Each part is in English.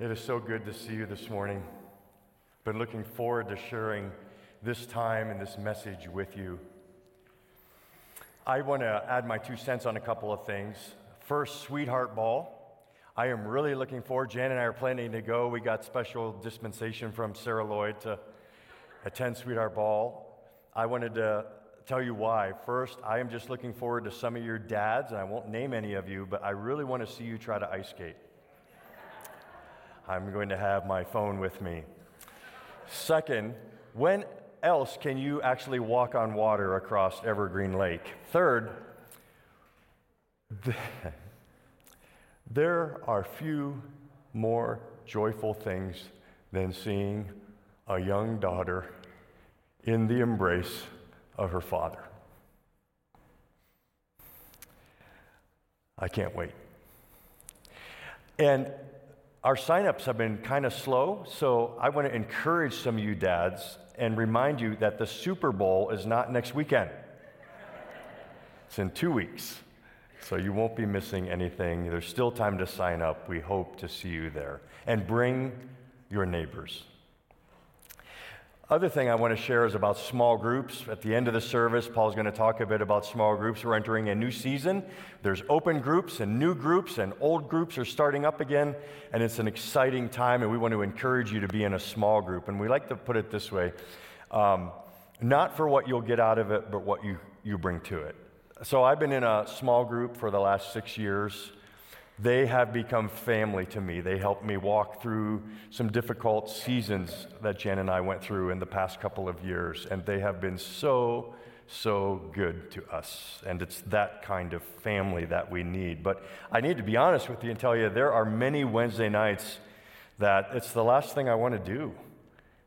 It is so good to see you this morning. Been looking forward to sharing this time and this message with you. I want to add my two cents on a couple of things. First, Sweetheart Ball. I am really looking forward. Jan and I are planning to go. We got special dispensation from Sarah Lloyd to attend Sweetheart Ball. I wanted to tell you why. First, I am just looking forward to some of your dads, and I won't name any of you, but I really want to see you try to ice skate. I'm going to have my phone with me. Second, when else can you actually walk on water across Evergreen Lake? Third, there are few more joyful things than seeing a young daughter in the embrace of her father. I can't wait. And our signups have been kind of slow, so I want to encourage some of you dads and remind you that the Super Bowl is not next weekend. It's in two weeks, so you won't be missing anything. There's still time to sign up. We hope to see you there. And bring your neighbors. Other thing I want to share is about small groups. At the end of the service, Paul's going to talk a bit about small groups. We're entering a new season. There's open groups and new groups, and old groups are starting up again, and it's an exciting time, and we want to encourage you to be in a small group. And we like to put it this way um, not for what you'll get out of it, but what you, you bring to it. So I've been in a small group for the last six years. They have become family to me. They helped me walk through some difficult seasons that Jen and I went through in the past couple of years, and they have been so, so good to us. And it's that kind of family that we need. But I need to be honest with you and tell you there are many Wednesday nights that it's the last thing I want to do.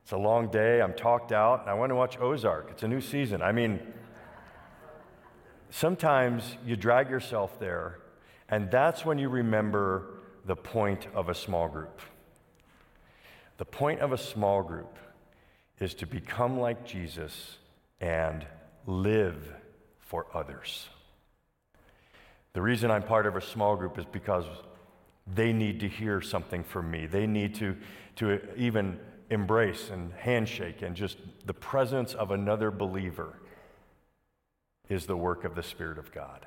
It's a long day, I'm talked out, and I want to watch Ozark. It's a new season. I mean, sometimes you drag yourself there and that's when you remember the point of a small group. The point of a small group is to become like Jesus and live for others. The reason I'm part of a small group is because they need to hear something from me. They need to, to even embrace and handshake, and just the presence of another believer is the work of the Spirit of God.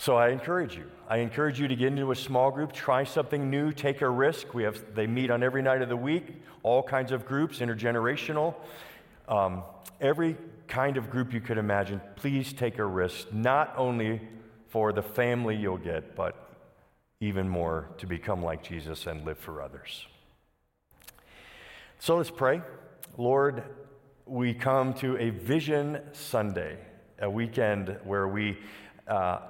So I encourage you. I encourage you to get into a small group, try something new, take a risk. We have they meet on every night of the week, all kinds of groups, intergenerational, um, every kind of group you could imagine. Please take a risk, not only for the family you'll get, but even more to become like Jesus and live for others. So let's pray. Lord, we come to a Vision Sunday, a weekend where we uh,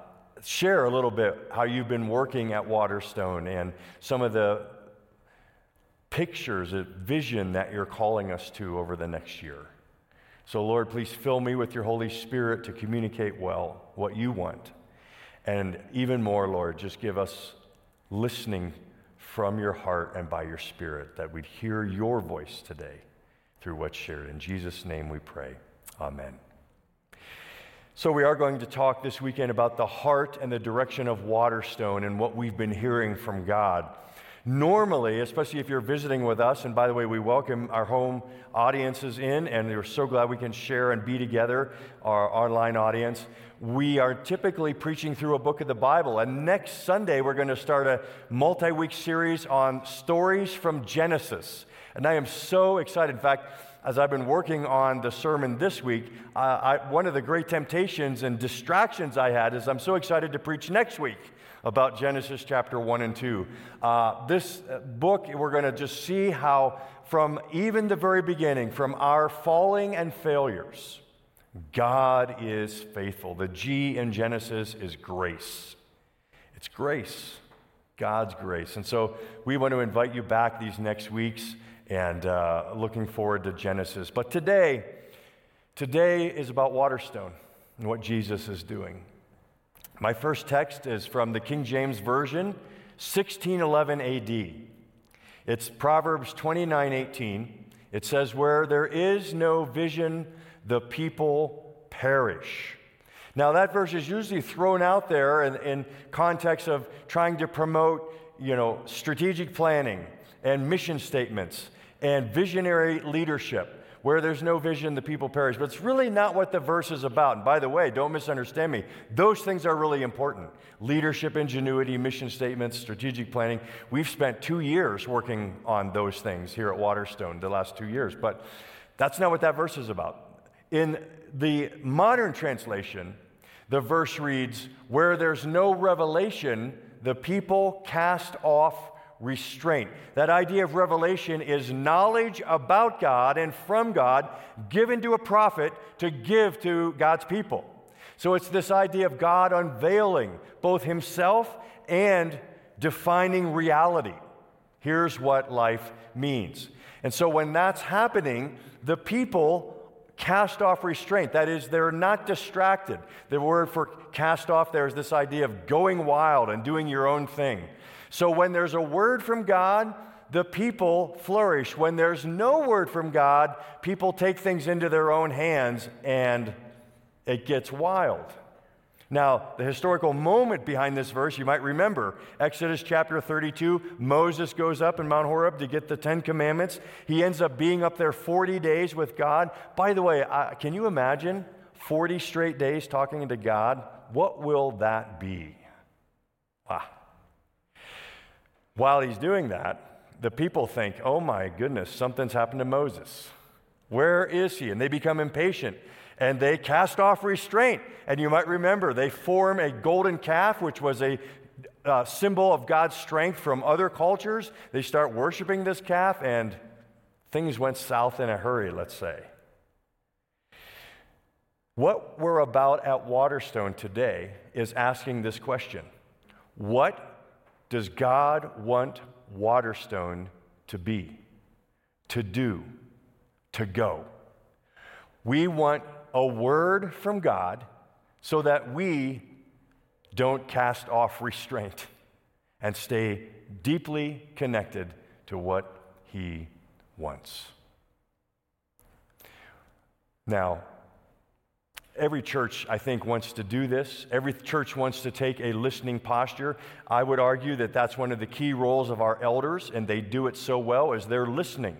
share a little bit how you've been working at Waterstone and some of the pictures, a vision that you're calling us to over the next year. So, Lord, please fill me with your Holy Spirit to communicate well what you want. And even more, Lord, just give us listening from your heart and by your Spirit that we'd hear your voice today through what's shared. In Jesus' name we pray. Amen. So, we are going to talk this weekend about the heart and the direction of Waterstone and what we've been hearing from God. Normally, especially if you're visiting with us, and by the way, we welcome our home audiences in, and we're so glad we can share and be together, our online audience. We are typically preaching through a book of the Bible, and next Sunday we're going to start a multi week series on stories from Genesis. And I am so excited. In fact, as I've been working on the sermon this week, uh, I, one of the great temptations and distractions I had is I'm so excited to preach next week about Genesis chapter 1 and 2. Uh, this uh, book, we're going to just see how, from even the very beginning, from our falling and failures, God is faithful. The G in Genesis is grace. It's grace, God's grace. And so we want to invite you back these next weeks and uh, looking forward to Genesis. But today, today is about Waterstone and what Jesus is doing. My first text is from the King James Version, 1611 AD. It's Proverbs 29 18. It says, Where there is no vision, the people perish. Now, that verse is usually thrown out there in, in context of trying to promote you know, strategic planning and mission statements and visionary leadership. Where there's no vision, the people perish. But it's really not what the verse is about. And by the way, don't misunderstand me. Those things are really important leadership, ingenuity, mission statements, strategic planning. We've spent two years working on those things here at Waterstone, the last two years. But that's not what that verse is about. In the modern translation, the verse reads, Where there's no revelation, the people cast off restraint. That idea of revelation is knowledge about God and from God given to a prophet to give to God's people. So it's this idea of God unveiling both himself and defining reality. Here's what life means. And so when that's happening, the people cast off restraint. That is, they're not distracted. The word for cast off there is this idea of going wild and doing your own thing. So when there's a word from God, the people flourish. When there's no word from God, people take things into their own hands and it gets wild. Now, the historical moment behind this verse, you might remember Exodus chapter 32. Moses goes up in Mount Horeb to get the Ten Commandments. He ends up being up there 40 days with God. By the way, uh, can you imagine 40 straight days talking to God? What will that be? Wow. While he's doing that, the people think, oh my goodness, something's happened to Moses. Where is he? And they become impatient and they cast off restraint. And you might remember they form a golden calf, which was a uh, symbol of God's strength from other cultures. They start worshiping this calf, and things went south in a hurry, let's say. What we're about at Waterstone today is asking this question What does God want Waterstone to be, to do, to go? We want a word from God so that we don't cast off restraint and stay deeply connected to what He wants. Now, Every church, I think, wants to do this. Every church wants to take a listening posture. I would argue that that's one of the key roles of our elders, and they do it so well as they're listening.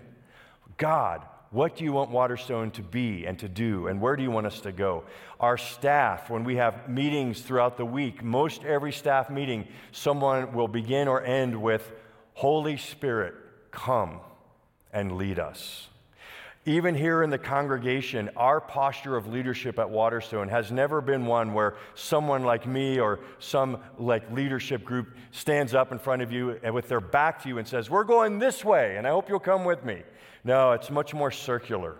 God, what do you want Waterstone to be and to do, and where do you want us to go? Our staff, when we have meetings throughout the week, most every staff meeting, someone will begin or end with, Holy Spirit, come and lead us. Even here in the congregation, our posture of leadership at Waterstone has never been one where someone like me or some like leadership group stands up in front of you and with their back to you and says, We're going this way, and I hope you'll come with me. No, it's much more circular.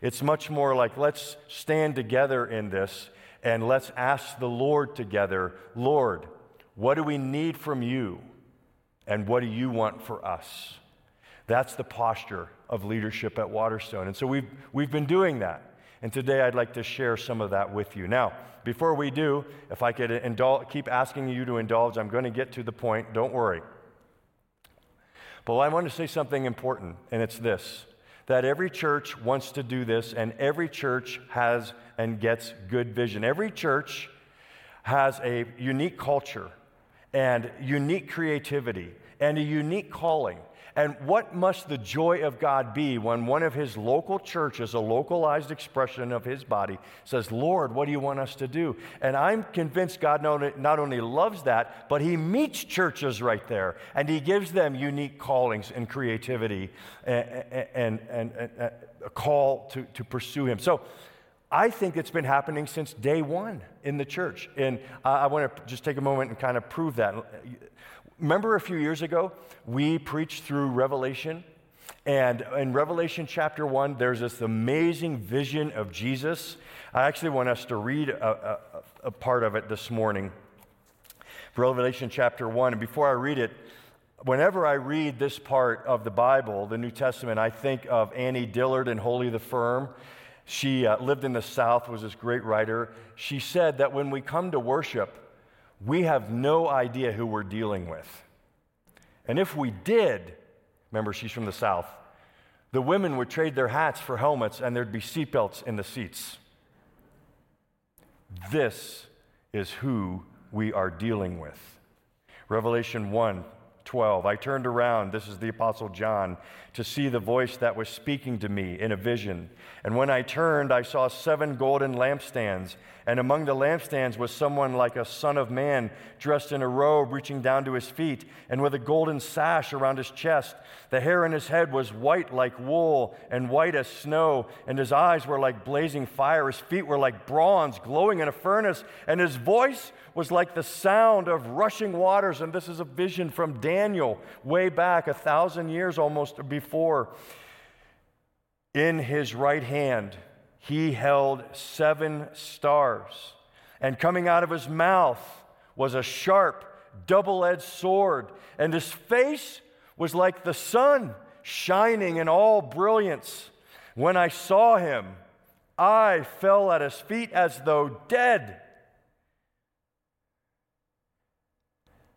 It's much more like, let's stand together in this and let's ask the Lord together, Lord, what do we need from you? And what do you want for us? That's the posture of leadership at Waterstone. And so we've, we've been doing that. And today I'd like to share some of that with you. Now, before we do, if I could indul- keep asking you to indulge, I'm going to get to the point. Don't worry. But I want to say something important, and it's this that every church wants to do this, and every church has and gets good vision. Every church has a unique culture and unique creativity and a unique calling. And what must the joy of God be when one of his local churches, a localized expression of his body, says, Lord, what do you want us to do? And I'm convinced God not only loves that, but he meets churches right there and he gives them unique callings and creativity and, and, and, and a call to, to pursue him. So, I think it's been happening since day one in the church. And I want to just take a moment and kind of prove that. Remember a few years ago, we preached through Revelation. And in Revelation chapter 1, there's this amazing vision of Jesus. I actually want us to read a, a, a part of it this morning. Revelation chapter 1. And before I read it, whenever I read this part of the Bible, the New Testament, I think of Annie Dillard and Holy the Firm. She uh, lived in the South, was this great writer. She said that when we come to worship, we have no idea who we're dealing with. And if we did, remember, she's from the South, the women would trade their hats for helmets and there'd be seatbelts in the seats. This is who we are dealing with. Revelation 1 12. I turned around, this is the Apostle John, to see the voice that was speaking to me in a vision. And when I turned, I saw seven golden lampstands. And among the lampstands was someone like a son of man, dressed in a robe reaching down to his feet, and with a golden sash around his chest. The hair in his head was white like wool, and white as snow, and his eyes were like blazing fire. His feet were like bronze, glowing in a furnace, and his voice was like the sound of rushing waters. And this is a vision from Daniel way back, a thousand years almost before. In his right hand, he held seven stars. And coming out of his mouth was a sharp, double edged sword. And his face was like the sun, shining in all brilliance. When I saw him, I fell at his feet as though dead.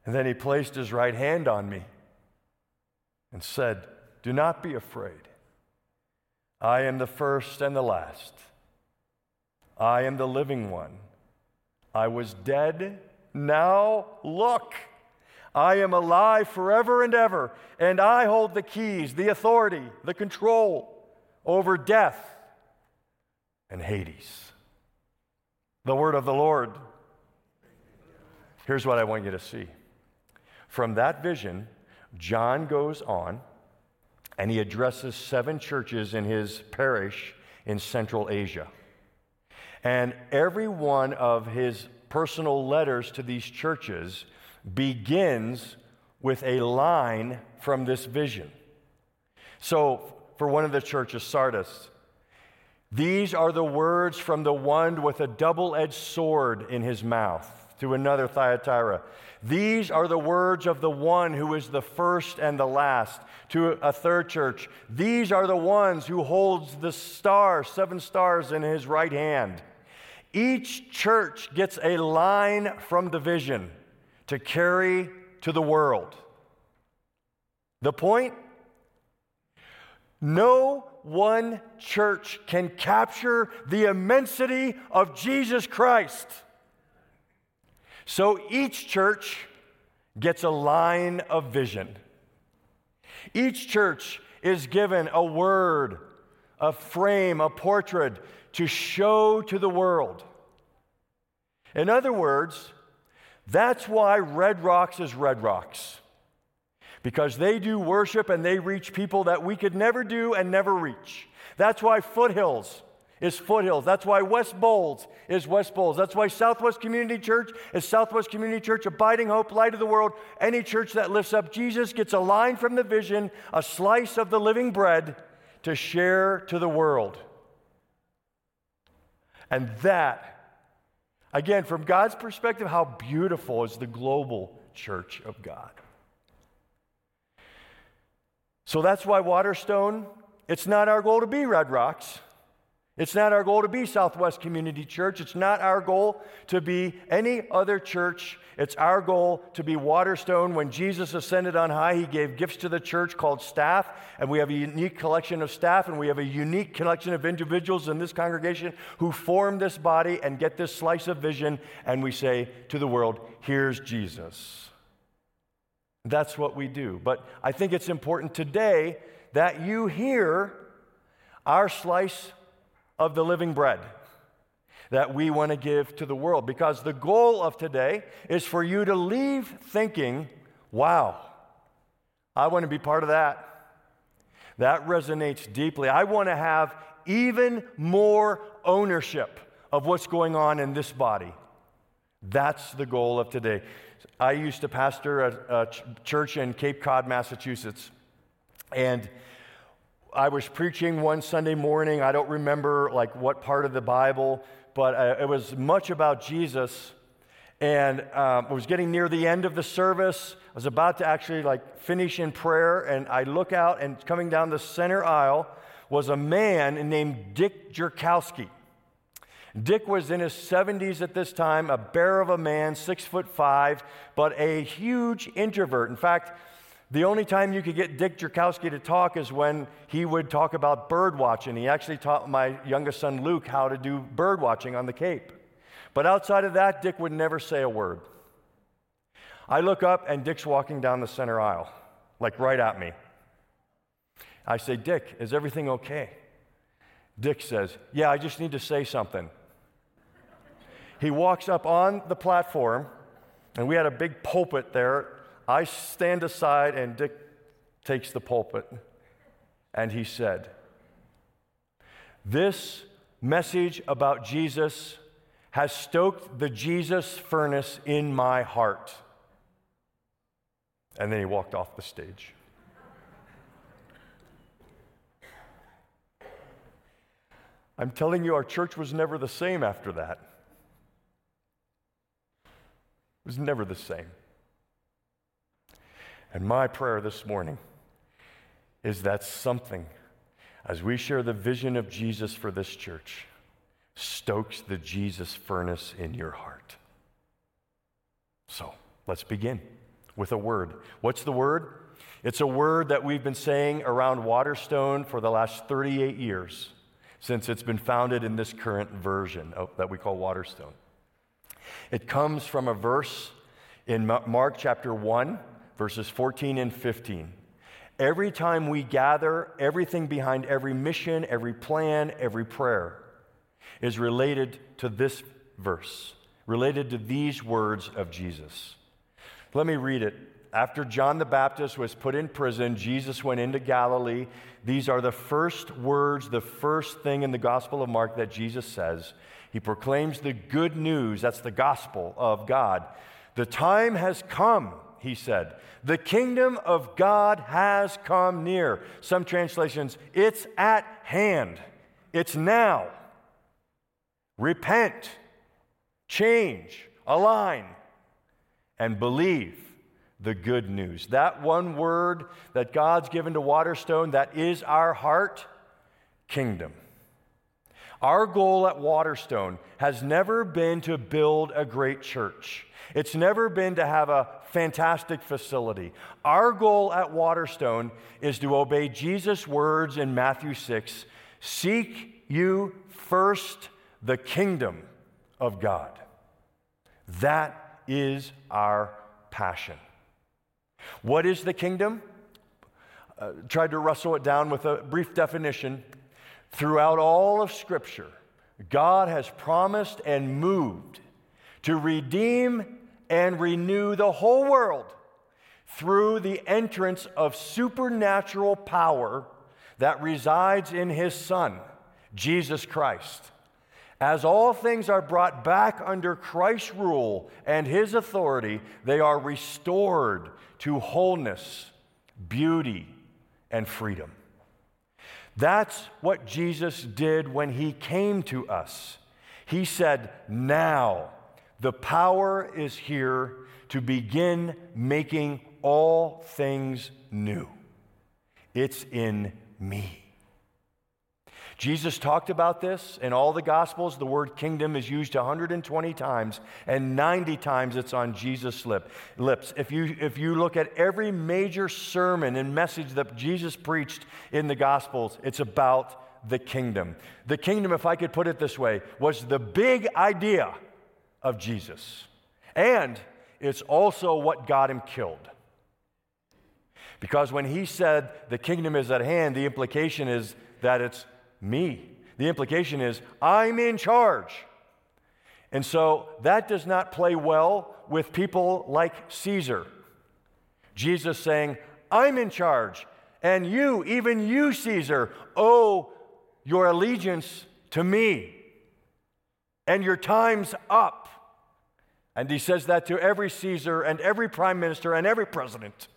And then he placed his right hand on me and said, Do not be afraid. I am the first and the last. I am the living one. I was dead. Now look. I am alive forever and ever, and I hold the keys, the authority, the control over death and Hades. The word of the Lord. Here's what I want you to see. From that vision, John goes on and he addresses seven churches in his parish in Central Asia. And every one of his personal letters to these churches begins with a line from this vision. So, for one of the churches, Sardis, these are the words from the one with a double edged sword in his mouth. To another, Thyatira, these are the words of the one who is the first and the last. To a third church, these are the ones who holds the star, seven stars in his right hand. Each church gets a line from the vision to carry to the world. The point? No one church can capture the immensity of Jesus Christ. So each church gets a line of vision. Each church is given a word, a frame, a portrait to show to the world. In other words, that's why Red Rocks is Red Rocks. Because they do worship and they reach people that we could never do and never reach. That's why Foothills is Foothills. That's why West Bowles is West Bowles. That's why Southwest Community Church is Southwest Community Church, abiding hope, light of the world. Any church that lifts up Jesus gets a line from the vision, a slice of the living bread to share to the world. And that, again, from God's perspective, how beautiful is the global church of God. So that's why Waterstone, it's not our goal to be Red Rocks. It's not our goal to be Southwest Community Church. It's not our goal to be any other church. It's our goal to be Waterstone. When Jesus ascended on high, he gave gifts to the church called staff, and we have a unique collection of staff, and we have a unique collection of individuals in this congregation who form this body and get this slice of vision, and we say to the world, Here's Jesus. That's what we do. But I think it's important today that you hear our slice of the living bread that we want to give to the world. Because the goal of today is for you to leave thinking, wow, I want to be part of that. That resonates deeply. I want to have even more ownership of what's going on in this body. That's the goal of today. I used to pastor a, a church in Cape Cod, Massachusetts. And I was preaching one Sunday morning. I don't remember like what part of the Bible, but uh, it was much about Jesus. And um, I was getting near the end of the service. I was about to actually like finish in prayer, and I look out, and coming down the center aisle was a man named Dick Jerkowski. Dick was in his 70s at this time, a bear of a man, six foot five, but a huge introvert. In fact, the only time you could get Dick Jerkowski to talk is when he would talk about bird watching. He actually taught my youngest son Luke how to do bird watching on the Cape. But outside of that, Dick would never say a word. I look up and Dick's walking down the center aisle, like right at me. I say, Dick, is everything okay? Dick says, Yeah, I just need to say something. He walks up on the platform, and we had a big pulpit there. I stand aside, and Dick takes the pulpit, and he said, This message about Jesus has stoked the Jesus furnace in my heart. And then he walked off the stage. I'm telling you, our church was never the same after that. It was never the same. And my prayer this morning is that something, as we share the vision of Jesus for this church, stokes the Jesus furnace in your heart. So let's begin with a word. What's the word? It's a word that we've been saying around Waterstone for the last 38 years since it's been founded in this current version of, that we call Waterstone. It comes from a verse in Mark chapter 1, verses 14 and 15. Every time we gather, everything behind every mission, every plan, every prayer is related to this verse, related to these words of Jesus. Let me read it after John the Baptist was put in prison, Jesus went into Galilee. These are the first words, the first thing in the Gospel of Mark that Jesus says. He proclaims the good news, that's the gospel of God. The time has come, he said. The kingdom of God has come near. Some translations, it's at hand, it's now. Repent, change, align, and believe the good news. That one word that God's given to Waterstone, that is our heart kingdom. Our goal at Waterstone has never been to build a great church. It's never been to have a fantastic facility. Our goal at Waterstone is to obey Jesus' words in Matthew 6 Seek you first the kingdom of God. That is our passion. What is the kingdom? Uh, tried to wrestle it down with a brief definition. Throughout all of Scripture, God has promised and moved to redeem and renew the whole world through the entrance of supernatural power that resides in His Son, Jesus Christ. As all things are brought back under Christ's rule and His authority, they are restored to wholeness, beauty, and freedom. That's what Jesus did when he came to us. He said, Now the power is here to begin making all things new. It's in me. Jesus talked about this in all the Gospels. The word kingdom is used 120 times, and 90 times it's on Jesus' lip, lips. If you, if you look at every major sermon and message that Jesus preached in the Gospels, it's about the kingdom. The kingdom, if I could put it this way, was the big idea of Jesus. And it's also what got him killed. Because when he said the kingdom is at hand, the implication is that it's me. The implication is, I'm in charge. And so that does not play well with people like Caesar. Jesus saying, I'm in charge, and you, even you, Caesar, owe your allegiance to me, and your time's up. And he says that to every Caesar and every prime minister and every president.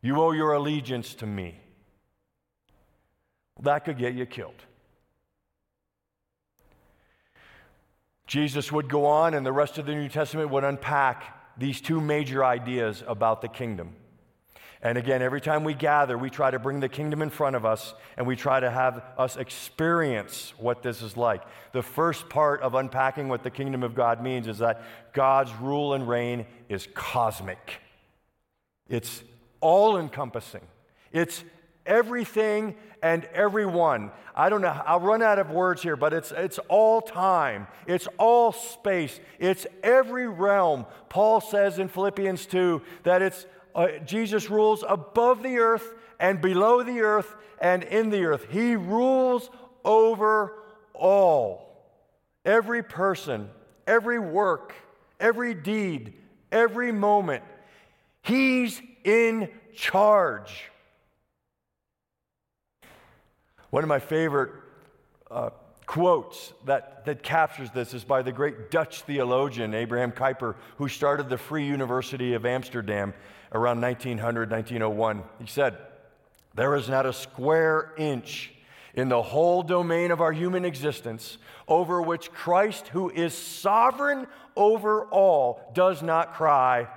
You owe your allegiance to me that could get you killed. Jesus would go on, and the rest of the New Testament would unpack these two major ideas about the kingdom. And again, every time we gather, we try to bring the kingdom in front of us and we try to have us experience what this is like. The first part of unpacking what the kingdom of God means is that God's rule and reign is cosmic, it's all encompassing, it's everything and everyone. I don't know, I'll run out of words here, but it's, it's all time, it's all space, it's every realm. Paul says in Philippians 2 that it's uh, Jesus rules above the earth and below the earth and in the earth. He rules over all. Every person, every work, every deed, every moment. He's in charge. One of my favorite uh, quotes that, that captures this is by the great Dutch theologian Abraham Kuyper, who started the Free University of Amsterdam around 1900, 1901. He said, There is not a square inch in the whole domain of our human existence over which Christ, who is sovereign over all, does not cry,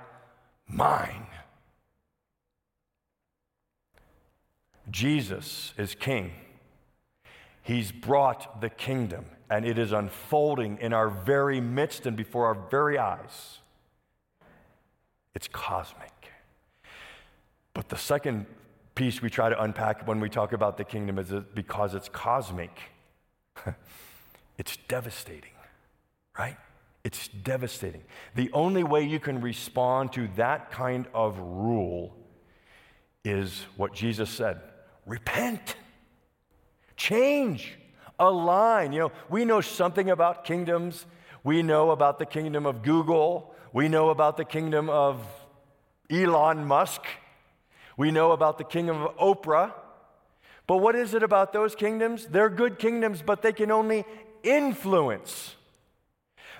Mine. Jesus is King. He's brought the kingdom, and it is unfolding in our very midst and before our very eyes. It's cosmic. But the second piece we try to unpack when we talk about the kingdom is because it's cosmic, it's devastating, right? It's devastating. The only way you can respond to that kind of rule is what Jesus said repent. Change, align. You know, we know something about kingdoms. We know about the kingdom of Google. We know about the kingdom of Elon Musk. We know about the kingdom of Oprah. But what is it about those kingdoms? They're good kingdoms, but they can only influence.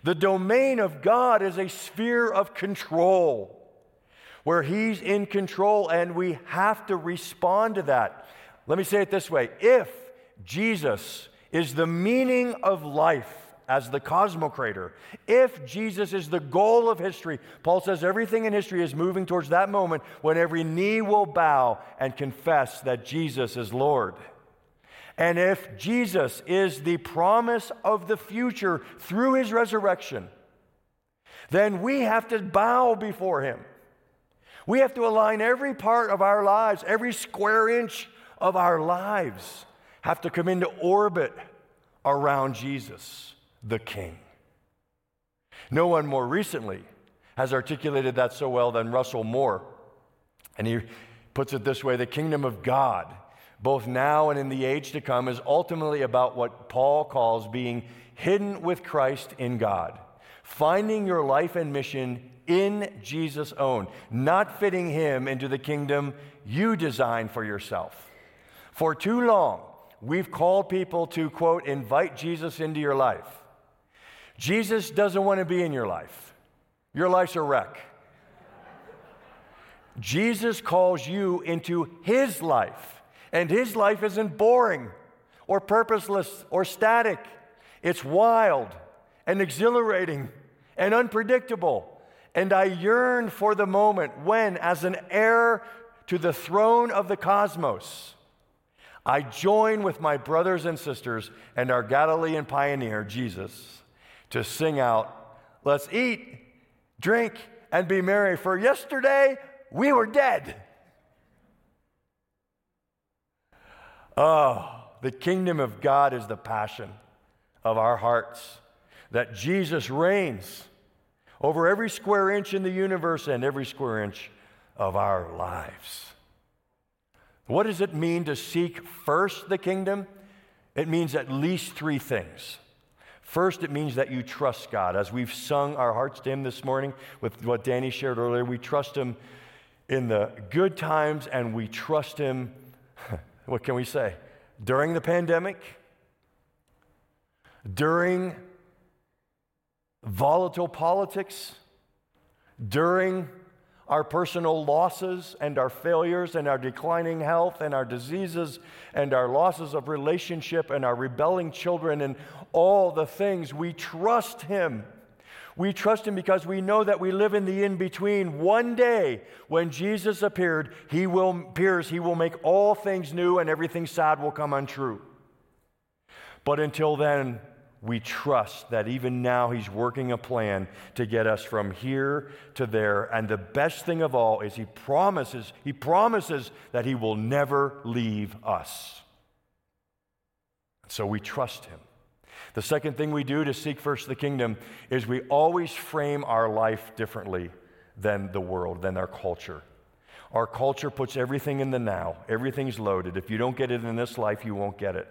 The domain of God is a sphere of control where He's in control, and we have to respond to that. Let me say it this way if Jesus is the meaning of life as the cosmocrator. If Jesus is the goal of history, Paul says everything in history is moving towards that moment when every knee will bow and confess that Jesus is Lord. And if Jesus is the promise of the future through his resurrection, then we have to bow before him. We have to align every part of our lives, every square inch of our lives have to come into orbit around Jesus, the King. No one more recently has articulated that so well than Russell Moore. And he puts it this way the kingdom of God, both now and in the age to come, is ultimately about what Paul calls being hidden with Christ in God, finding your life and mission in Jesus' own, not fitting him into the kingdom you design for yourself. For too long, we've called people to, quote, invite Jesus into your life. Jesus doesn't want to be in your life. Your life's a wreck. Jesus calls you into his life, and his life isn't boring or purposeless or static. It's wild and exhilarating and unpredictable. And I yearn for the moment when, as an heir to the throne of the cosmos, I join with my brothers and sisters and our Galilean pioneer, Jesus, to sing out, Let's eat, drink, and be merry, for yesterday we were dead. Oh, the kingdom of God is the passion of our hearts, that Jesus reigns over every square inch in the universe and every square inch of our lives. What does it mean to seek first the kingdom? It means at least three things. First, it means that you trust God. As we've sung our hearts to Him this morning with what Danny shared earlier, we trust Him in the good times and we trust Him, what can we say? During the pandemic, during volatile politics, during our personal losses and our failures and our declining health and our diseases and our losses of relationship and our rebelling children and all the things, we trust Him. We trust Him because we know that we live in the in between. One day, when Jesus appeared, He will appears, He will make all things new and everything sad will come untrue. But until then, we trust that even now He's working a plan to get us from here to there. And the best thing of all is He promises, He promises that He will never leave us. So we trust Him. The second thing we do to seek first the kingdom is we always frame our life differently than the world, than our culture. Our culture puts everything in the now, everything's loaded. If you don't get it in this life, you won't get it.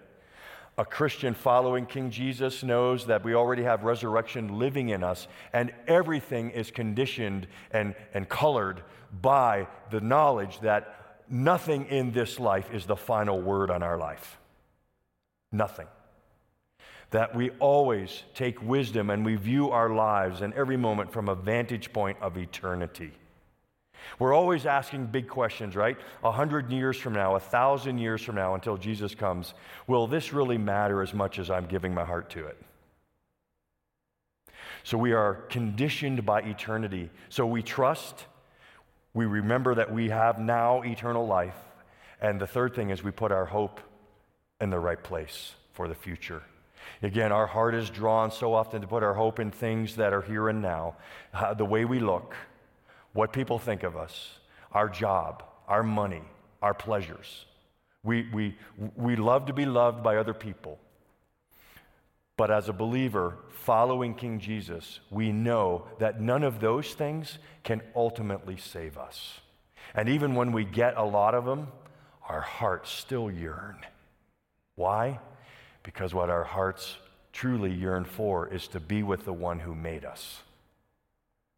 A Christian following King Jesus knows that we already have resurrection living in us, and everything is conditioned and, and colored by the knowledge that nothing in this life is the final word on our life. Nothing. That we always take wisdom and we view our lives and every moment from a vantage point of eternity. We're always asking big questions, right? A hundred years from now, a thousand years from now, until Jesus comes, will this really matter as much as I'm giving my heart to it? So we are conditioned by eternity. So we trust, we remember that we have now eternal life. And the third thing is we put our hope in the right place for the future. Again, our heart is drawn so often to put our hope in things that are here and now, uh, the way we look, what people think of us, our job, our money, our pleasures. We, we, we love to be loved by other people. But as a believer following King Jesus, we know that none of those things can ultimately save us. And even when we get a lot of them, our hearts still yearn. Why? Because what our hearts truly yearn for is to be with the one who made us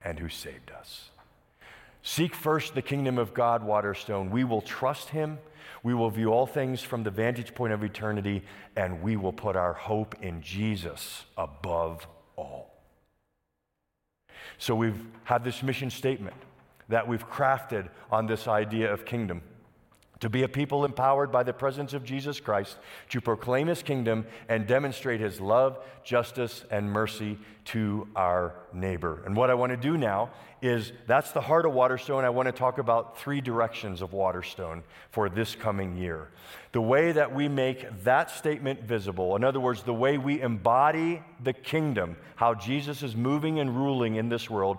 and who saved us. Seek first the kingdom of God, Waterstone. We will trust him. We will view all things from the vantage point of eternity, and we will put our hope in Jesus above all. So we've had this mission statement that we've crafted on this idea of kingdom to be a people empowered by the presence of Jesus Christ to proclaim his kingdom and demonstrate his love, justice, and mercy to our neighbor. And what I want to do now is that's the heart of Waterstone. I want to talk about three directions of Waterstone for this coming year. The way that we make that statement visible, in other words, the way we embody the kingdom, how Jesus is moving and ruling in this world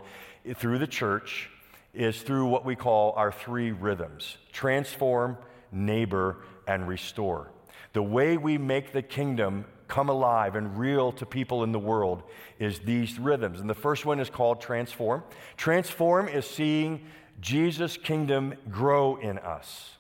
through the church is through what we call our three rhythms transform, neighbor, and restore. The way we make the kingdom come alive and real to people in the world is these rhythms. And the first one is called transform. Transform is seeing Jesus' kingdom grow in us.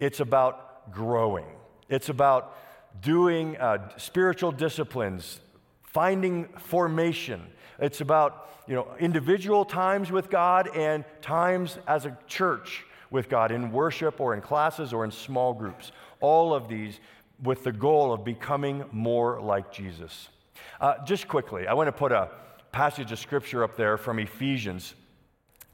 It's about growing, it's about doing uh, spiritual disciplines, finding formation. It's about you know, individual times with God and times as a church with God in worship or in classes or in small groups. All of these with the goal of becoming more like Jesus. Uh, just quickly, I want to put a passage of scripture up there from Ephesians.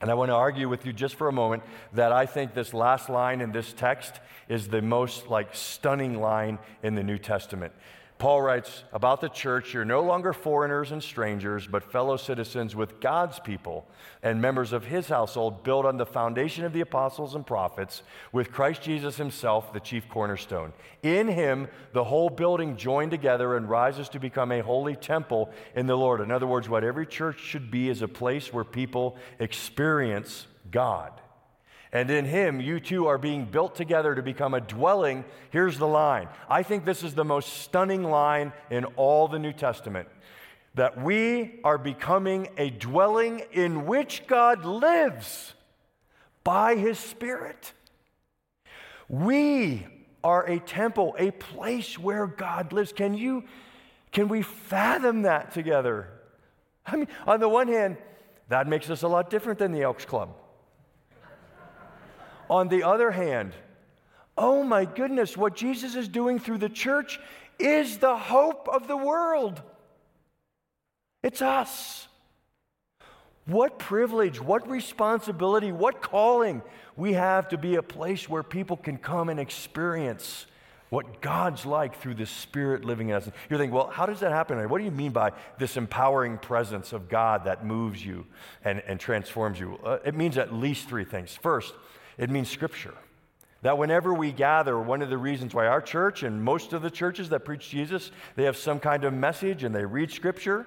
And I want to argue with you just for a moment that I think this last line in this text is the most like stunning line in the New Testament. Paul writes about the church You're no longer foreigners and strangers, but fellow citizens with God's people and members of his household, built on the foundation of the apostles and prophets, with Christ Jesus himself, the chief cornerstone. In him, the whole building joined together and rises to become a holy temple in the Lord. In other words, what every church should be is a place where people experience God. And in him, you two are being built together to become a dwelling. Here's the line. I think this is the most stunning line in all the New Testament that we are becoming a dwelling in which God lives by his Spirit. We are a temple, a place where God lives. Can you, can we fathom that together? I mean, on the one hand, that makes us a lot different than the Elks Club. On the other hand, oh my goodness, what Jesus is doing through the church is the hope of the world. It's us. What privilege, what responsibility, what calling we have to be a place where people can come and experience what God's like through the Spirit living in us. You're thinking, well, how does that happen? What do you mean by this empowering presence of God that moves you and, and transforms you? Uh, it means at least three things. First, it means Scripture. That whenever we gather, one of the reasons why our church and most of the churches that preach Jesus, they have some kind of message and they read Scripture.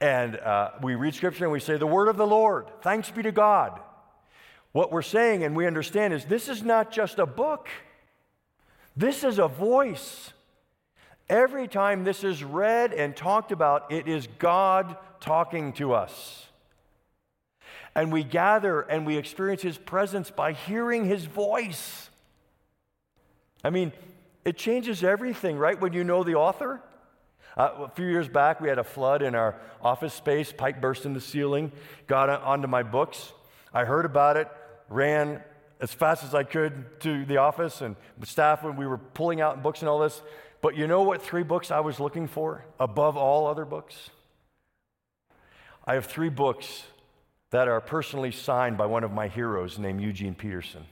And uh, we read Scripture and we say, The word of the Lord, thanks be to God. What we're saying and we understand is this is not just a book, this is a voice. Every time this is read and talked about, it is God talking to us. And we gather and we experience His presence by hearing His voice. I mean, it changes everything, right? When you know the author. Uh, a few years back, we had a flood in our office space. Pipe burst in the ceiling, got onto my books. I heard about it, ran as fast as I could to the office and staff when we were pulling out books and all this. But you know what three books I was looking for above all other books? I have three books that are personally signed by one of my heroes named Eugene Peterson.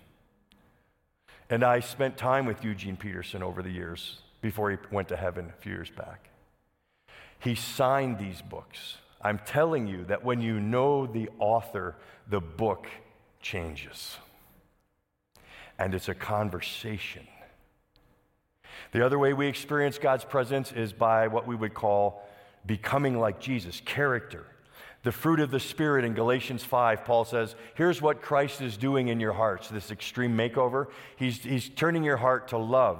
And I spent time with Eugene Peterson over the years before he went to heaven a few years back. He signed these books. I'm telling you that when you know the author, the book changes. And it's a conversation. The other way we experience God's presence is by what we would call becoming like Jesus, character. The fruit of the Spirit in Galatians 5, Paul says, here's what Christ is doing in your hearts, this extreme makeover. He's, he's turning your heart to love,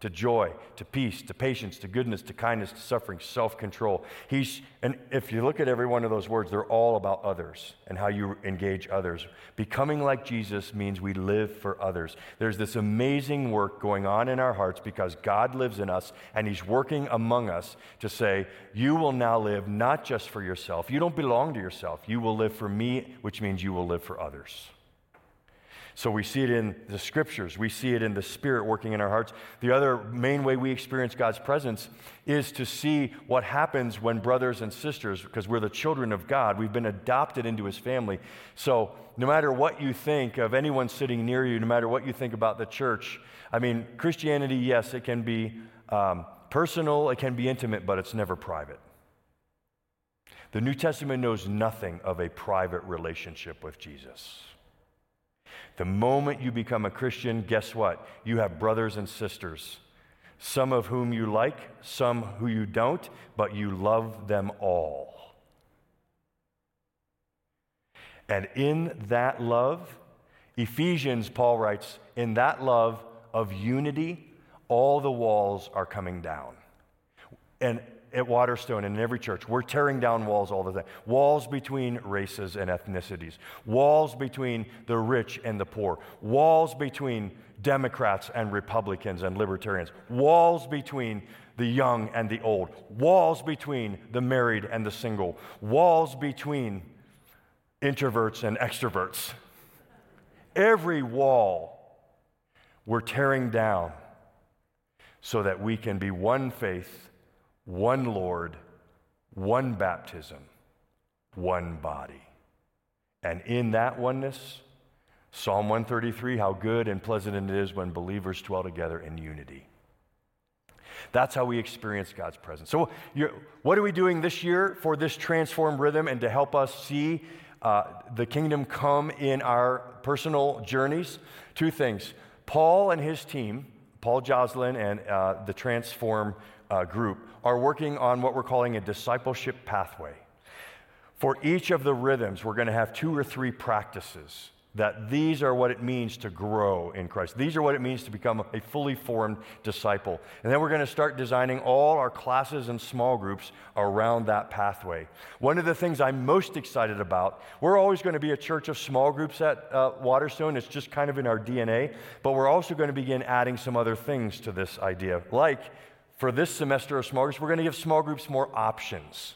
to joy, to peace, to patience, to goodness, to kindness, to suffering, self control. He's, and if you look at every one of those words, they're all about others and how you engage others. Becoming like Jesus means we live for others. There's this amazing work going on in our hearts because God lives in us and He's working among us to say, You will now live not just for yourself. You don't belong to yourself. You will live for me, which means you will live for others. So we see it in the scriptures, we see it in the Spirit working in our hearts. The other main way we experience God's presence is to see what happens when brothers and sisters, because we're the children of God, we've been adopted into His family. So no matter what you think of anyone sitting near you, no matter what you think about the church, I mean, Christianity, yes, it can be um, personal, it can be intimate, but it's never private. The New Testament knows nothing of a private relationship with Jesus. The moment you become a Christian, guess what? You have brothers and sisters, some of whom you like, some who you don't, but you love them all. And in that love, Ephesians, Paul writes, in that love of unity, all the walls are coming down. And at Waterstone and in every church, we're tearing down walls all the time. Walls between races and ethnicities, walls between the rich and the poor, walls between Democrats and Republicans and libertarians, walls between the young and the old, walls between the married and the single, walls between introverts and extroverts. Every wall we're tearing down so that we can be one faith one Lord, one baptism, one body. And in that oneness, Psalm 133, how good and pleasant it is when believers dwell together in unity. That's how we experience God's presence. So, what are we doing this year for this transformed rhythm and to help us see uh, the kingdom come in our personal journeys? Two things. Paul and his team, Paul Joslin and uh, the Transform uh, group are working on what we're calling a discipleship pathway. For each of the rhythms, we're going to have two or three practices that these are what it means to grow in Christ. These are what it means to become a fully formed disciple. And then we're going to start designing all our classes and small groups around that pathway. One of the things I'm most excited about, we're always going to be a church of small groups at uh, Waterstone. It's just kind of in our DNA. But we're also going to begin adding some other things to this idea, like for this semester of small groups, we're going to give small groups more options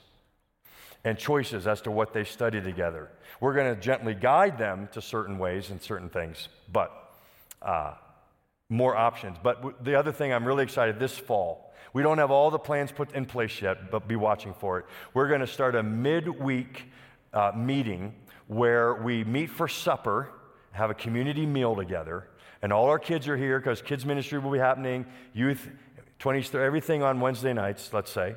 and choices as to what they study together. We're going to gently guide them to certain ways and certain things, but uh, more options. But w- the other thing I'm really excited this fall, we don't have all the plans put in place yet, but be watching for it. We're going to start a midweek uh, meeting where we meet for supper, have a community meal together, and all our kids are here because kids ministry will be happening, youth 20, everything on Wednesday nights, let's say.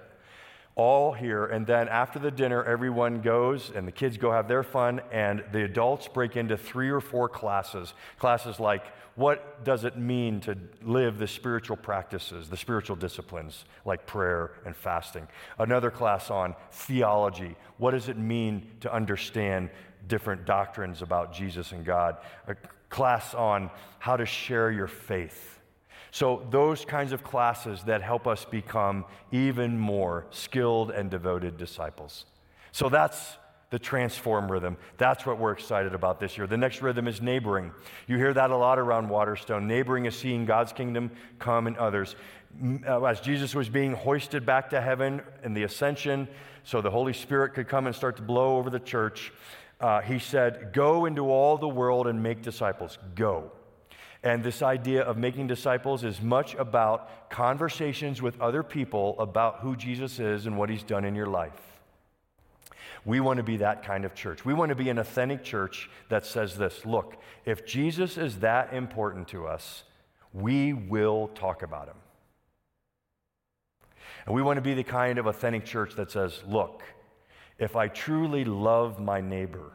All here. And then after the dinner, everyone goes and the kids go have their fun, and the adults break into three or four classes. Classes like what does it mean to live the spiritual practices, the spiritual disciplines like prayer and fasting? Another class on theology. What does it mean to understand different doctrines about Jesus and God? A class on how to share your faith so, those kinds of classes that help us become even more skilled and devoted disciples. So, that's the transform rhythm. That's what we're excited about this year. The next rhythm is neighboring. You hear that a lot around Waterstone. Neighboring is seeing God's kingdom come in others. Uh, as Jesus was being hoisted back to heaven in the ascension, so the Holy Spirit could come and start to blow over the church, uh, he said, Go into all the world and make disciples. Go. And this idea of making disciples is much about conversations with other people about who Jesus is and what he's done in your life. We want to be that kind of church. We want to be an authentic church that says this look, if Jesus is that important to us, we will talk about him. And we want to be the kind of authentic church that says, look, if I truly love my neighbor,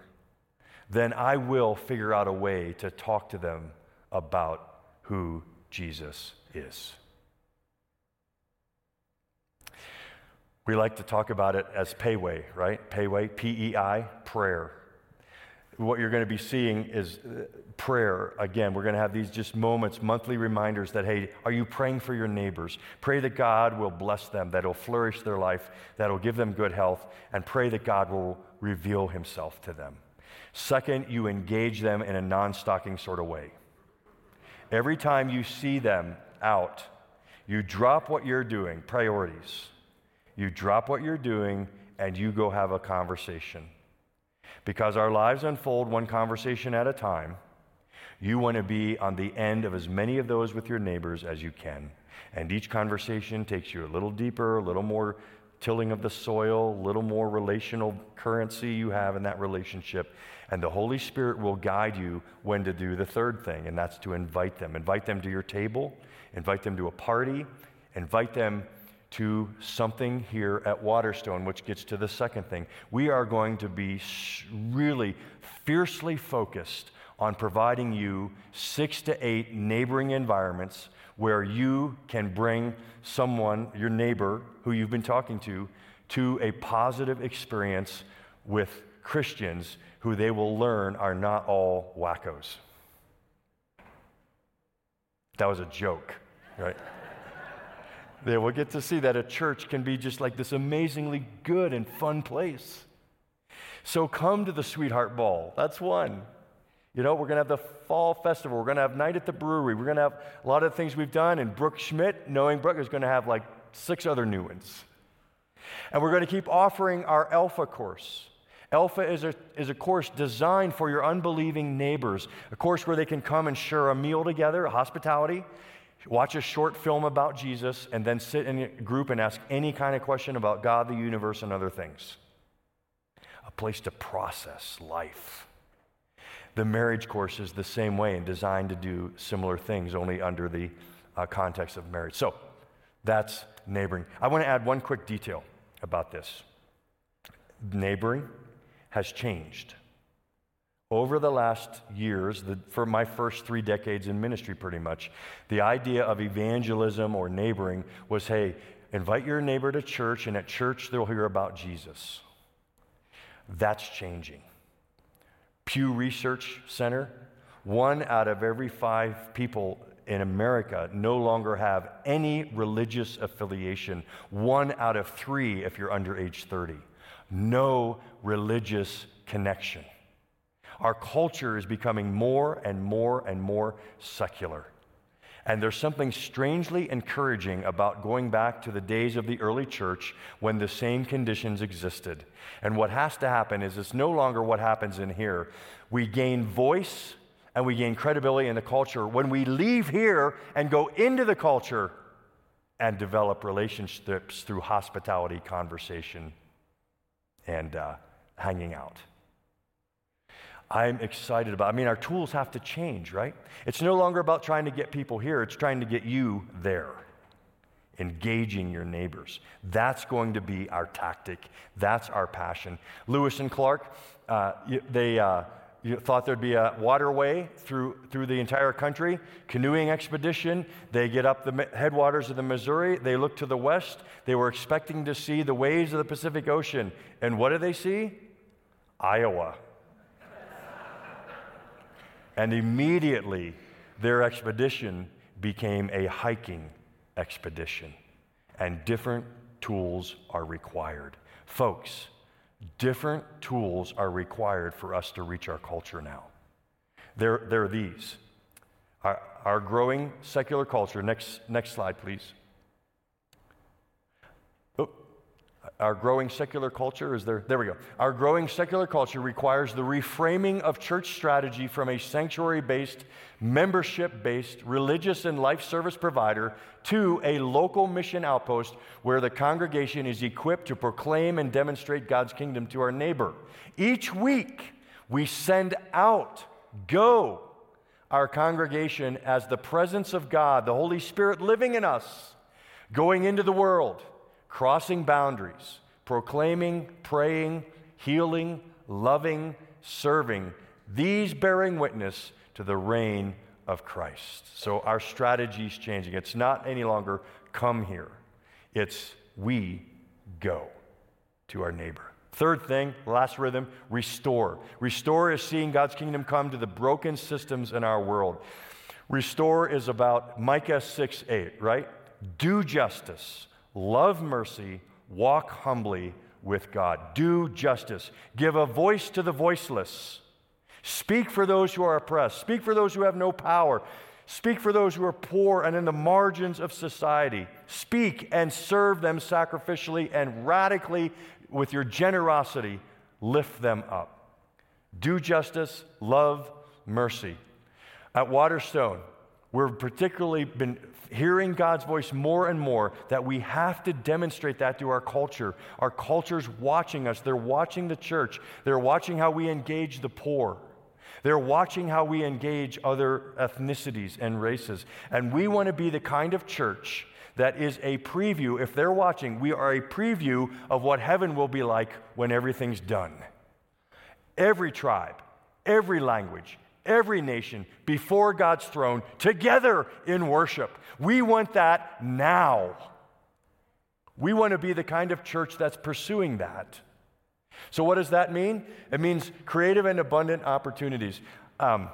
then I will figure out a way to talk to them about who Jesus is. We like to talk about it as payway, right? Payway, P E I, prayer. What you're going to be seeing is uh, prayer. Again, we're going to have these just moments, monthly reminders that, hey, are you praying for your neighbors? Pray that God will bless them, that He'll flourish their life, that He'll give them good health, and pray that God will reveal Himself to them. Second, you engage them in a non stalking sort of way. Every time you see them out, you drop what you're doing, priorities. You drop what you're doing and you go have a conversation. Because our lives unfold one conversation at a time, you want to be on the end of as many of those with your neighbors as you can. And each conversation takes you a little deeper, a little more tilling of the soil, a little more relational currency you have in that relationship. And the Holy Spirit will guide you when to do the third thing, and that's to invite them. Invite them to your table, invite them to a party, invite them to something here at Waterstone, which gets to the second thing. We are going to be really fiercely focused on providing you six to eight neighboring environments where you can bring someone, your neighbor who you've been talking to, to a positive experience with Christians who they will learn are not all wackos. That was a joke, right? they will get to see that a church can be just like this amazingly good and fun place. So come to the Sweetheart Ball. That's one. You know, we're going to have the fall festival. We're going to have night at the brewery. We're going to have a lot of things we've done. And Brooke Schmidt, knowing Brooke, is going to have like six other new ones. And we're going to keep offering our Alpha course. Alpha is a, is a course designed for your unbelieving neighbors, a course where they can come and share a meal together, hospitality, watch a short film about Jesus, and then sit in a group and ask any kind of question about God, the universe, and other things. A place to process life. The marriage course is the same way and designed to do similar things, only under the uh, context of marriage. So that's neighboring. I want to add one quick detail about this. Neighboring has changed. Over the last years, the, for my first three decades in ministry, pretty much, the idea of evangelism or neighboring was hey, invite your neighbor to church, and at church they'll hear about Jesus. That's changing. Pew Research Center, one out of every five people in America no longer have any religious affiliation. One out of three if you're under age 30. No religious connection. Our culture is becoming more and more and more secular. And there's something strangely encouraging about going back to the days of the early church when the same conditions existed. And what has to happen is it's no longer what happens in here. We gain voice and we gain credibility in the culture when we leave here and go into the culture and develop relationships through hospitality, conversation, and uh, hanging out. I'm excited about. I mean, our tools have to change, right? It's no longer about trying to get people here, it's trying to get you there engaging your neighbors. That's going to be our tactic. That's our passion. Lewis and Clark, uh, they uh, thought there'd be a waterway through, through the entire country, canoeing expedition. They get up the headwaters of the Missouri. They look to the west. They were expecting to see the waves of the Pacific Ocean. And what do they see? Iowa. And immediately, their expedition became a hiking expedition, and different tools are required. Folks, different tools are required for us to reach our culture now. They're, they're these our, our growing secular culture. Next, next slide, please. Our growing secular culture is there. There we go. Our growing secular culture requires the reframing of church strategy from a sanctuary based, membership based, religious and life service provider to a local mission outpost where the congregation is equipped to proclaim and demonstrate God's kingdom to our neighbor. Each week, we send out, go, our congregation as the presence of God, the Holy Spirit living in us, going into the world crossing boundaries, proclaiming, praying, healing, loving, serving, these bearing witness to the reign of Christ. So our strategy is changing. It's not any longer come here, it's we go to our neighbor. Third thing, last rhythm, restore. Restore is seeing God's kingdom come to the broken systems in our world. Restore is about Micah 6 8, right? Do justice, love mercy, walk humbly with God, do justice, give a voice to the voiceless, speak for those who are oppressed, speak for those who have no power, speak for those who are poor and in the margins of society, speak and serve them sacrificially and radically with your generosity, lift them up. Do justice, love mercy. At Waterstone, We've particularly been hearing God's voice more and more that we have to demonstrate that to our culture. Our culture's watching us, they're watching the church, they're watching how we engage the poor. They're watching how we engage other ethnicities and races. And we want to be the kind of church that is a preview. If they're watching, we are a preview of what heaven will be like when everything's done. Every tribe, every language, every nation before God's throne together in worship. We want that now. We want to be the kind of church that's pursuing that. So, what does that mean? It means creative and abundant opportunities. Um,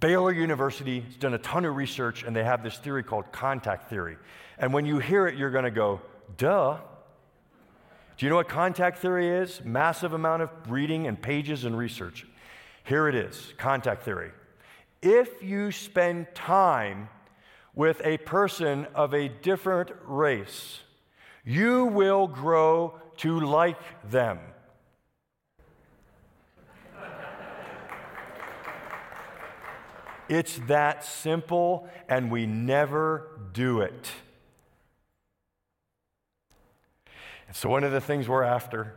Baylor University has done a ton of research, and they have this theory called contact theory. And when you hear it, you're going to go, duh. Do you know what contact theory is? Massive amount of reading and pages and research. Here it is contact theory. If you spend time with a person of a different race, you will grow to like them. It's that simple, and we never do it. So, one of the things we're after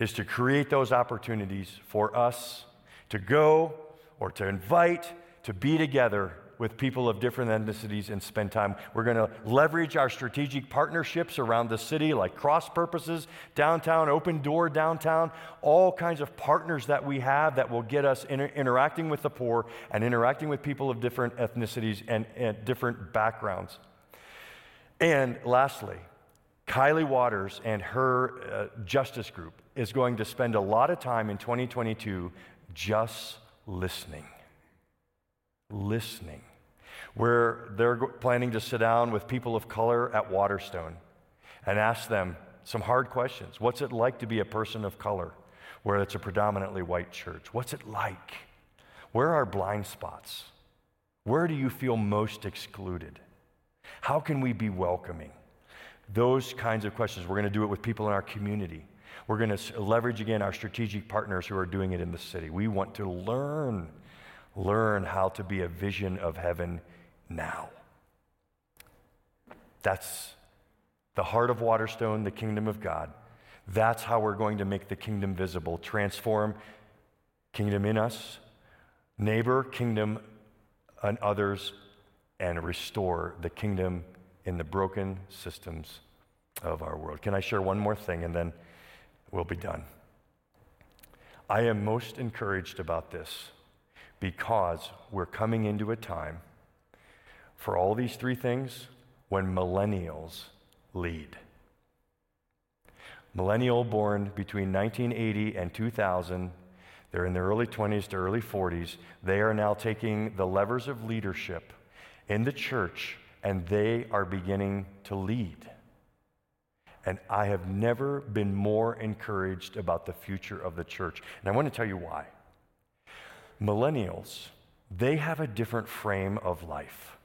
is to create those opportunities for us to go or to invite to be together with people of different ethnicities and spend time. We're going to leverage our strategic partnerships around the city, like Cross Purposes downtown, Open Door downtown, all kinds of partners that we have that will get us inter- interacting with the poor and interacting with people of different ethnicities and, and different backgrounds. And lastly, Kylie Waters and her uh, justice group is going to spend a lot of time in 2022 just listening. Listening. Where they're planning to sit down with people of color at Waterstone and ask them some hard questions. What's it like to be a person of color where it's a predominantly white church? What's it like? Where are blind spots? Where do you feel most excluded? How can we be welcoming? Those kinds of questions. We're going to do it with people in our community. We're going to leverage again our strategic partners who are doing it in the city. We want to learn, learn how to be a vision of heaven now. That's the heart of Waterstone, the kingdom of God. That's how we're going to make the kingdom visible, transform kingdom in us, neighbor, kingdom, and others, and restore the kingdom in the broken systems of our world. Can I share one more thing and then we'll be done? I am most encouraged about this because we're coming into a time for all these three things when millennials lead. Millennial born between 1980 and 2000, they're in their early 20s to early 40s. They are now taking the levers of leadership in the church and they are beginning to lead. And I have never been more encouraged about the future of the church. And I want to tell you why. Millennials, they have a different frame of life.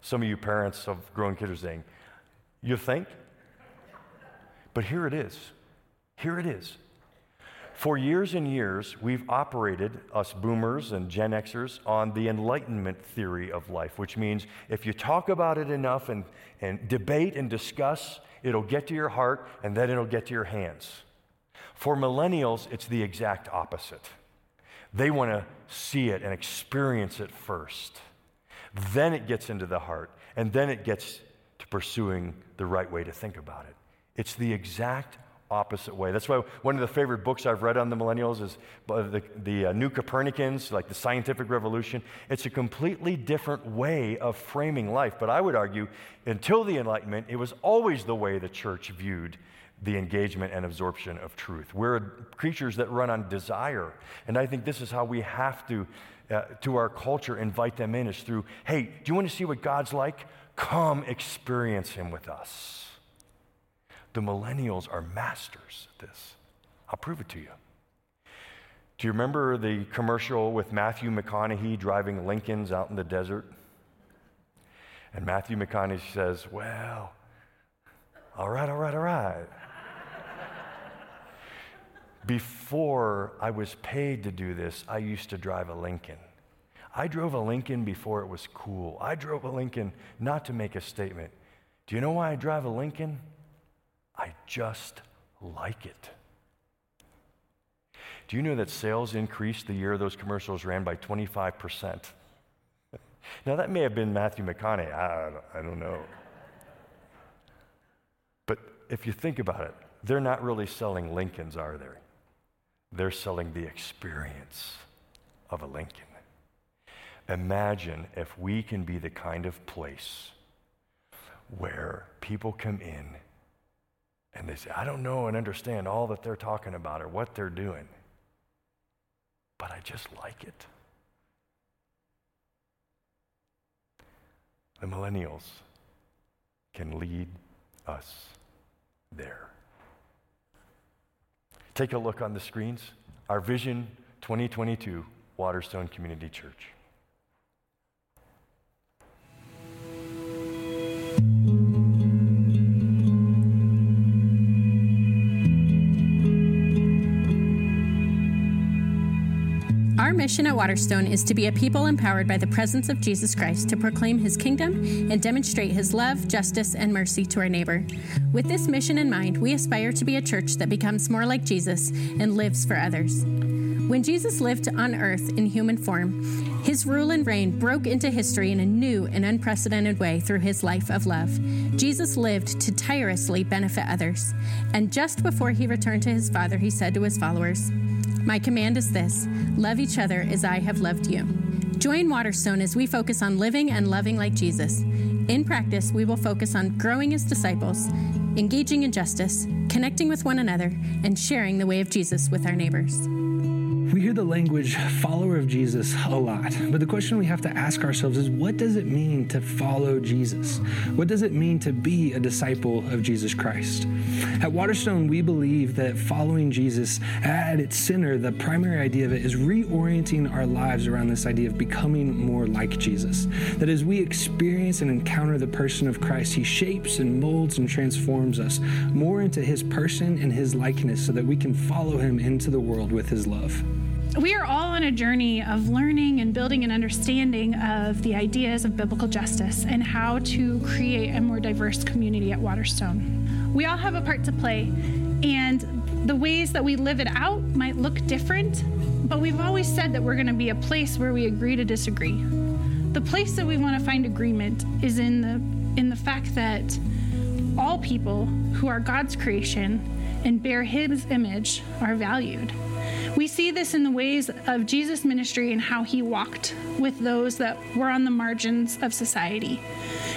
Some of you parents of growing kids are saying, You think? But here it is. Here it is. For years and years, we've operated, us boomers and Gen Xers, on the Enlightenment theory of life, which means if you talk about it enough and, and debate and discuss, it'll get to your heart and then it'll get to your hands. For millennials, it's the exact opposite. They want to see it and experience it first. Then it gets into the heart, and then it gets to pursuing the right way to think about it. It's the exact opposite way. That's why one of the favorite books I've read on the millennials is the, the uh, New Copernicans, like the scientific revolution. It's a completely different way of framing life. But I would argue, until the Enlightenment, it was always the way the church viewed the engagement and absorption of truth. We're creatures that run on desire. And I think this is how we have to, uh, to our culture, invite them in is through, hey, do you want to see what God's like? Come experience Him with us. The millennials are masters at this. I'll prove it to you. Do you remember the commercial with Matthew McConaughey driving Lincolns out in the desert? And Matthew McConaughey says, Well, all right, all right, all right. Before I was paid to do this, I used to drive a Lincoln. I drove a Lincoln before it was cool. I drove a Lincoln not to make a statement. Do you know why I drive a Lincoln? I just like it. Do you know that sales increased the year those commercials ran by 25%? now, that may have been Matthew McConaughey. I, I don't know. But if you think about it, they're not really selling Lincolns, are they? They're selling the experience of a Lincoln. Imagine if we can be the kind of place where people come in and they say, I don't know and understand all that they're talking about or what they're doing, but I just like it. The millennials can lead us there. Take a look on the screens. Our Vision 2022 Waterstone Community Church. Our mission at Waterstone is to be a people empowered by the presence of Jesus Christ to proclaim his kingdom and demonstrate his love, justice, and mercy to our neighbor. With this mission in mind, we aspire to be a church that becomes more like Jesus and lives for others. When Jesus lived on earth in human form, his rule and reign broke into history in a new and unprecedented way through his life of love. Jesus lived to tirelessly benefit others. And just before he returned to his Father, he said to his followers, my command is this love each other as I have loved you. Join Waterstone as we focus on living and loving like Jesus. In practice, we will focus on growing as disciples, engaging in justice, connecting with one another, and sharing the way of Jesus with our neighbors. We hear the language follower of Jesus a lot, but the question we have to ask ourselves is what does it mean to follow Jesus? What does it mean to be a disciple of Jesus Christ? At Waterstone, we believe that following Jesus, at its center, the primary idea of it is reorienting our lives around this idea of becoming more like Jesus. That as we experience and encounter the person of Christ, he shapes and molds and transforms us more into his person and his likeness so that we can follow him into the world with his love we are all on a journey of learning and building an understanding of the ideas of biblical justice and how to create a more diverse community at Waterstone. We all have a part to play, and the ways that we live it out might look different, but we've always said that we're going to be a place where we agree to disagree. the place that we want to find agreement is in the in the fact that all people who are God's creation and bear his image are valued. We see this in the ways of Jesus' ministry and how he walked with those that were on the margins of society.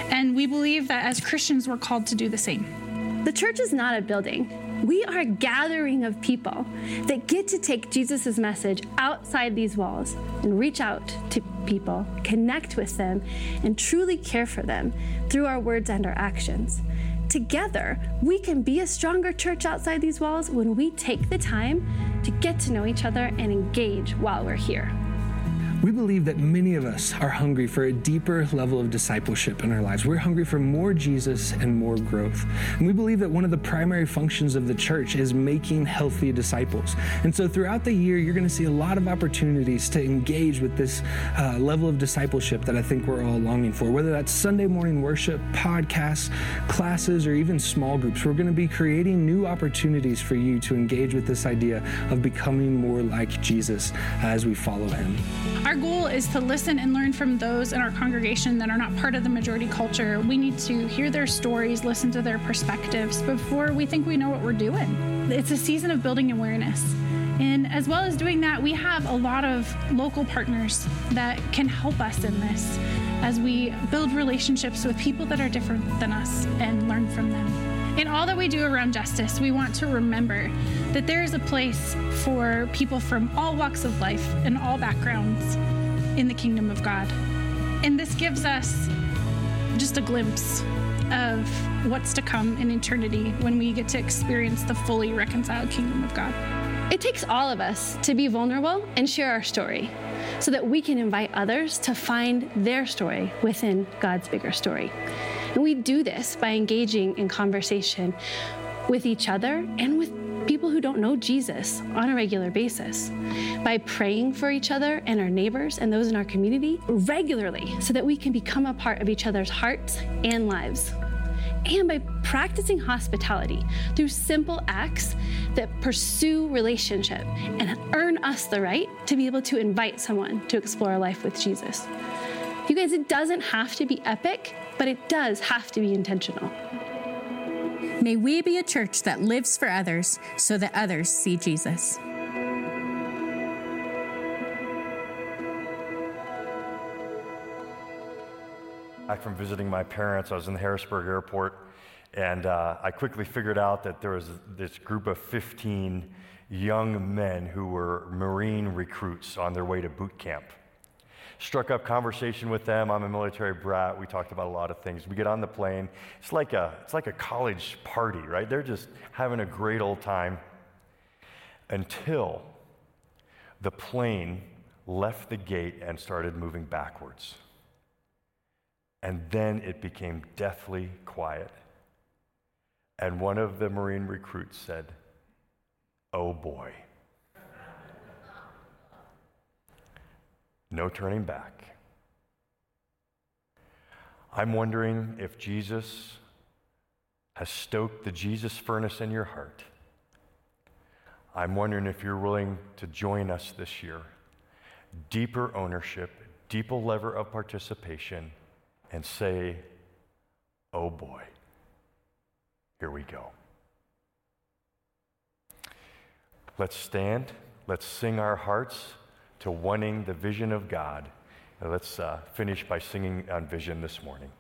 And we believe that as Christians, we're called to do the same. The church is not a building. We are a gathering of people that get to take Jesus' message outside these walls and reach out to people, connect with them, and truly care for them through our words and our actions. Together, we can be a stronger church outside these walls when we take the time to get to know each other and engage while we're here. We believe that many of us are hungry for a deeper level of discipleship in our lives. We're hungry for more Jesus and more growth. And we believe that one of the primary functions of the church is making healthy disciples. And so throughout the year, you're going to see a lot of opportunities to engage with this uh, level of discipleship that I think we're all longing for, whether that's Sunday morning worship, podcasts, classes, or even small groups. We're going to be creating new opportunities for you to engage with this idea of becoming more like Jesus as we follow him. Our goal is to listen and learn from those in our congregation that are not part of the majority culture. We need to hear their stories, listen to their perspectives before we think we know what we're doing. It's a season of building awareness. And as well as doing that, we have a lot of local partners that can help us in this as we build relationships with people that are different than us and learn from them. In all that we do around justice, we want to remember that there is a place for people from all walks of life and all backgrounds in the kingdom of God. And this gives us just a glimpse of what's to come in eternity when we get to experience the fully reconciled kingdom of God. It takes all of us to be vulnerable and share our story so that we can invite others to find their story within God's bigger story. And we do this by engaging in conversation with each other and with people who don't know Jesus on a regular basis, by praying for each other and our neighbors and those in our community regularly so that we can become a part of each other's hearts and lives. And by practicing hospitality through simple acts that pursue relationship and earn us the right to be able to invite someone to explore life with Jesus. You guys, it doesn't have to be epic, but it does have to be intentional. May we be a church that lives for others so that others see Jesus. Back from visiting my parents, I was in the Harrisburg airport, and uh, I quickly figured out that there was this group of 15 young men who were Marine recruits on their way to boot camp struck up conversation with them. I'm a military brat. We talked about a lot of things. We get on the plane. It's like a, it's like a college party, right? They're just having a great old time until the plane left the gate and started moving backwards. And then it became deathly quiet. And one of the Marine recruits said, Oh boy. No turning back. I'm wondering if Jesus has stoked the Jesus furnace in your heart. I'm wondering if you're willing to join us this year. Deeper ownership, deeper lever of participation, and say, oh boy, here we go. Let's stand, let's sing our hearts to wanting the vision of God. let's uh, finish by singing on vision this morning.